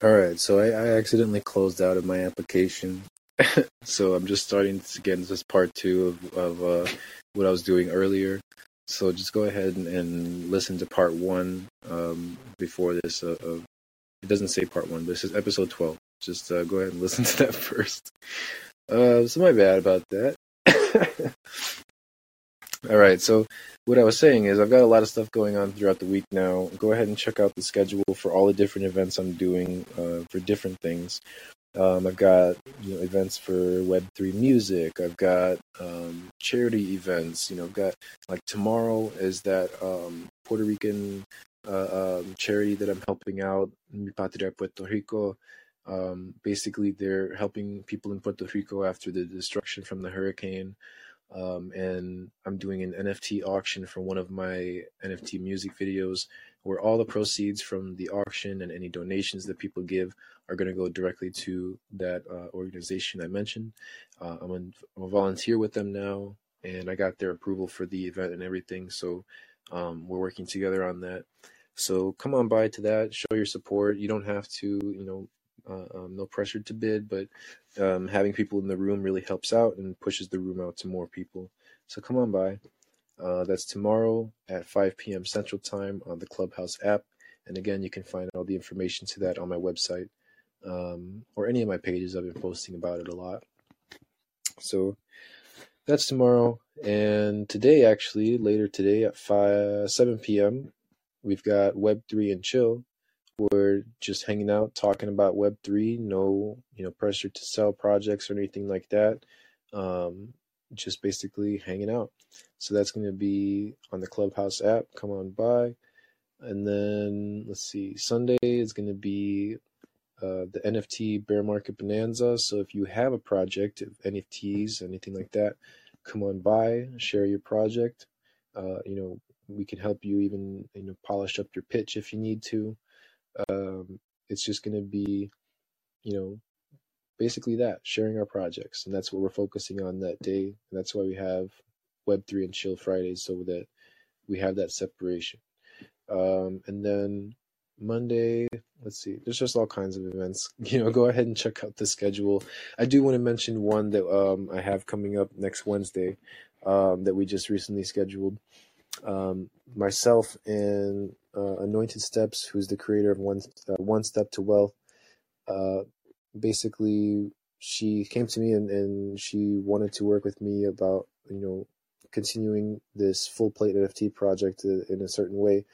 All right, so I, I accidentally closed out of my application, so I'm just starting to get into this part two of, of uh, what I was doing earlier. So just go ahead and, and listen to part one um, before this. Uh, uh, it doesn't say part one, but this is episode 12. Just uh, go ahead and listen to that first. Uh, so my bad about that. All right, so what I was saying is I've got a lot of stuff going on throughout the week now. Go ahead and check out the schedule for all the different events I'm doing uh, for different things. Um, I've got you know, events for Web3 music. I've got um, charity events. You know, I've got like tomorrow is that um, Puerto Rican uh, um, charity that I'm helping out, Mi Patria Puerto Rico. Um, basically, they're helping people in Puerto Rico after the destruction from the hurricane. Um, and I'm doing an NFT auction for one of my NFT music videos where all the proceeds from the auction and any donations that people give are going to go directly to that uh, organization I mentioned. Uh, I'm, I'm, a volunteer with them now, and I got their approval for the event and everything. So um, we're working together on that. So come on by to that, show your support. You don't have to, you know, uh, um, no pressure to bid, but um, having people in the room really helps out and pushes the room out to more people. So come on by. Uh, that's tomorrow at 5 p.m. Central Time on the Clubhouse app. And again, you can find all the information to that on my website um, or any of my pages. I've been posting about it a lot. So that's tomorrow. And today, actually, later today at 5, 7 p.m., we've got Web3 and Chill we're just hanging out, talking about Web3. No, you know, pressure to sell projects or anything like that. Um, just basically hanging out. So that's going to be on the Clubhouse app. Come on by. And then let's see, Sunday is going to be uh, the NFT bear market bonanza. So if you have a project, NFTs, anything like that, come on by, share your project. Uh, you know, we can help you even you know polish up your pitch if you need to. Um, it's just going to be, you know, basically that sharing our projects, and that's what we're focusing on that day. And that's why we have Web three and Chill Fridays, so that we have that separation. Um, and then Monday, let's see, there's just all kinds of events. You know, go ahead and check out the schedule. I do want to mention one that um, I have coming up next Wednesday um, that we just recently scheduled. Um, myself and Anointed Steps, who's the creator of One uh, One Step to Wealth. Uh, basically, she came to me and, and she wanted to work with me about you know continuing this full plate NFT project in a certain way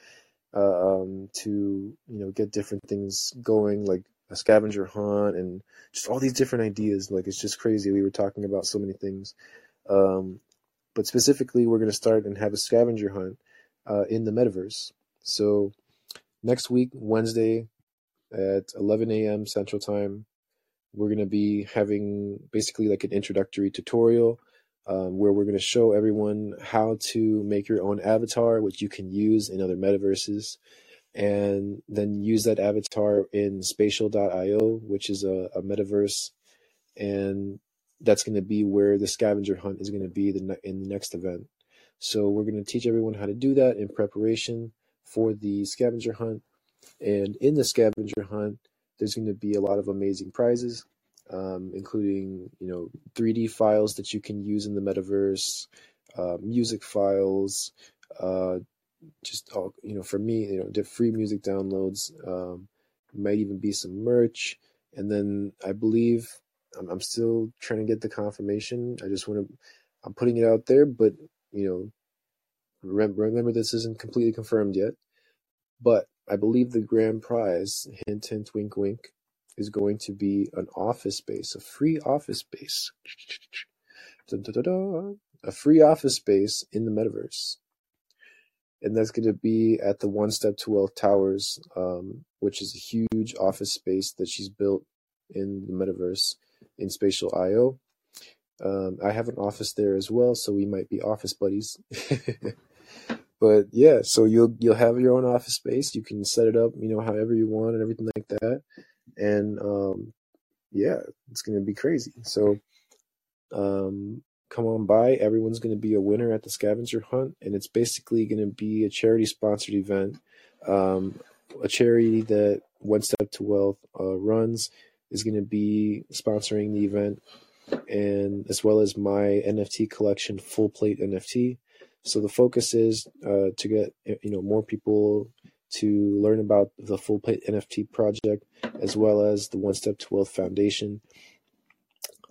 uh, um, to you know get different things going like a scavenger hunt and just all these different ideas. Like it's just crazy. We were talking about so many things. Um, but specifically, we're going to start and have a scavenger hunt uh, in the metaverse. So next week, Wednesday at 11 a.m. Central Time, we're going to be having basically like an introductory tutorial um, where we're going to show everyone how to make your own avatar, which you can use in other metaverses, and then use that avatar in spatial.io, which is a, a metaverse. And that's going to be where the scavenger hunt is going to be the, in the next event. So we're going to teach everyone how to do that in preparation for the scavenger hunt. And in the scavenger hunt, there's going to be a lot of amazing prizes, um, including you know 3D files that you can use in the metaverse, uh, music files, uh, just all you know for me you know the free music downloads. Um, might even be some merch, and then I believe I'm, I'm still trying to get the confirmation. I just want to I'm putting it out there, but you know remember, remember this isn't completely confirmed yet. But I believe the grand prize, hint, hint, wink, wink, is going to be an office space, a free office space. A free office space in the metaverse. And that's going to be at the One Step to Wealth Towers, um, which is a huge office space that she's built in the metaverse in Spatial IO. Um, I have an office there as well, so we might be office buddies. But yeah, so you'll you'll have your own office space. You can set it up, you know, however you want and everything like that. And um, yeah, it's gonna be crazy. So um, come on by. Everyone's gonna be a winner at the scavenger hunt, and it's basically gonna be a charity sponsored event. Um, a charity that One Step to Wealth uh, runs is going to be sponsoring the event, and as well as my NFT collection, Full Plate NFT. So the focus is uh, to get you know more people to learn about the Full Plate NFT project, as well as the One Step to Wealth Foundation.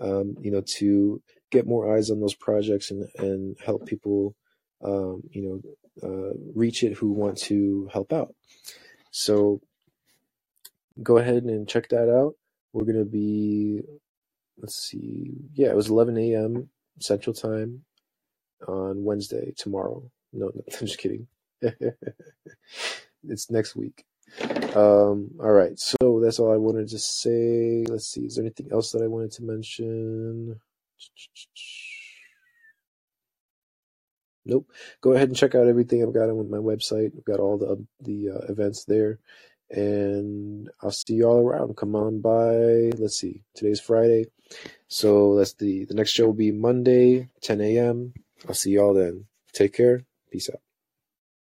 Um, you know, to get more eyes on those projects and and help people, um, you know, uh, reach it who want to help out. So go ahead and check that out. We're gonna be, let's see, yeah, it was 11 a.m. Central Time on Wednesday tomorrow. No, no I'm just kidding. it's next week. Um, all right, so that's all I wanted to say. Let's see, is there anything else that I wanted to mention? Nope. Go ahead and check out everything I've got on my website. I've got all the the uh, events there, and I'll see you all around. Come on by. Let's see. Today's Friday, so that's the the next show will be Monday, 10 a.m. I'll see y'all then. Take care. Peace out.